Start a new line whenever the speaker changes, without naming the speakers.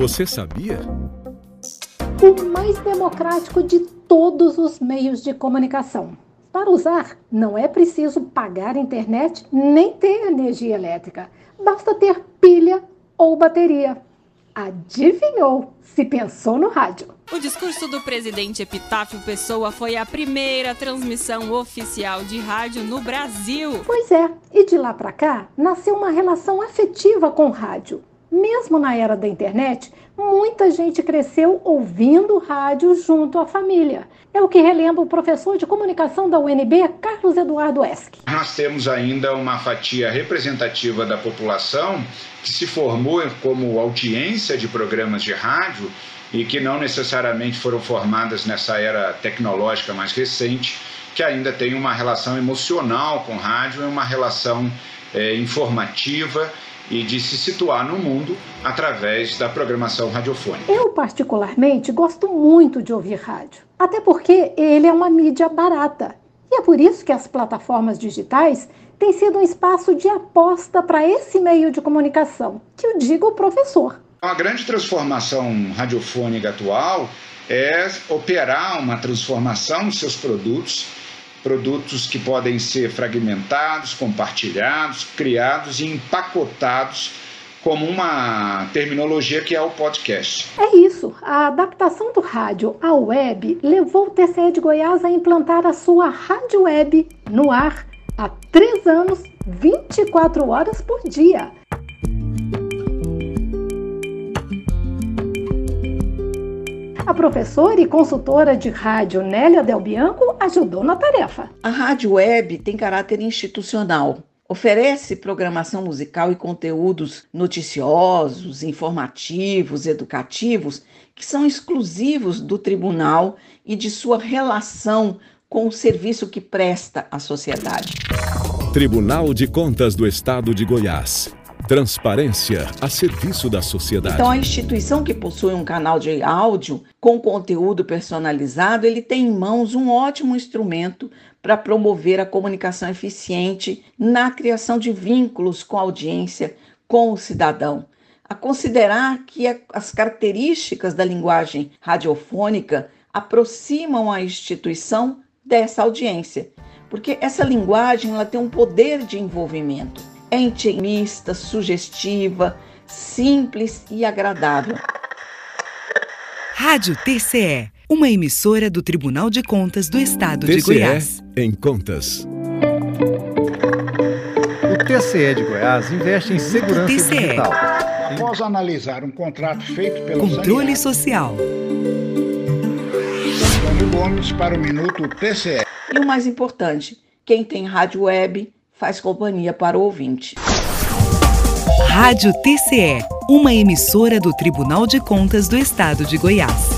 Você sabia?
O mais democrático de todos os meios de comunicação. Para usar, não é preciso pagar internet nem ter energia elétrica. Basta ter pilha ou bateria. Adivinhou se pensou no rádio?
O discurso do presidente Epitáfio Pessoa foi a primeira transmissão oficial de rádio no Brasil.
Pois é, e de lá para cá nasceu uma relação afetiva com o rádio. Mesmo na era da internet, muita gente cresceu ouvindo rádio junto à família. É o que relembra o professor de comunicação da UNB, Carlos Eduardo Esk.
Nós temos ainda uma fatia representativa da população que se formou como audiência de programas de rádio e que não necessariamente foram formadas nessa era tecnológica mais recente, que ainda tem uma relação emocional com rádio e uma relação é, informativa e de se situar no mundo através da programação radiofônica.
Eu, particularmente, gosto muito de ouvir rádio, até porque ele é uma mídia barata. E é por isso que as plataformas digitais têm sido um espaço de aposta para esse meio de comunicação, que o diga o professor.
A grande transformação radiofônica atual é operar uma transformação dos seus produtos produtos que podem ser fragmentados, compartilhados, criados e empacotados como uma terminologia que é o podcast.
É isso. A adaptação do rádio à web levou o TCE de Goiás a implantar a sua rádio web no ar há três anos, 24 horas por dia. A professora e consultora de rádio Nélia Del Bianco ajudou na tarefa.
A rádio web tem caráter institucional. Oferece programação musical e conteúdos noticiosos, informativos, educativos, que são exclusivos do tribunal e de sua relação com o serviço que presta à sociedade.
Tribunal de Contas do Estado de Goiás. Transparência a serviço da sociedade.
Então, a instituição que possui um canal de áudio com conteúdo personalizado, ele tem em mãos um ótimo instrumento para promover a comunicação eficiente na criação de vínculos com a audiência, com o cidadão. A considerar que as características da linguagem radiofônica aproximam a instituição dessa audiência, porque essa linguagem ela tem um poder de envolvimento é intimista, sugestiva, simples e agradável.
Rádio TCE, uma emissora do Tribunal de Contas do Estado TCE de Goiás.
em Contas.
O TCE de Goiás investe em segurança TCE. digital.
Após analisar um contrato feito pelo
Controle Social.
Antônio Gomes para o Minuto TCE.
E o mais importante, quem tem rádio web faz companhia para o ouvinte.
Rádio TCE, uma emissora do Tribunal de Contas do Estado de Goiás.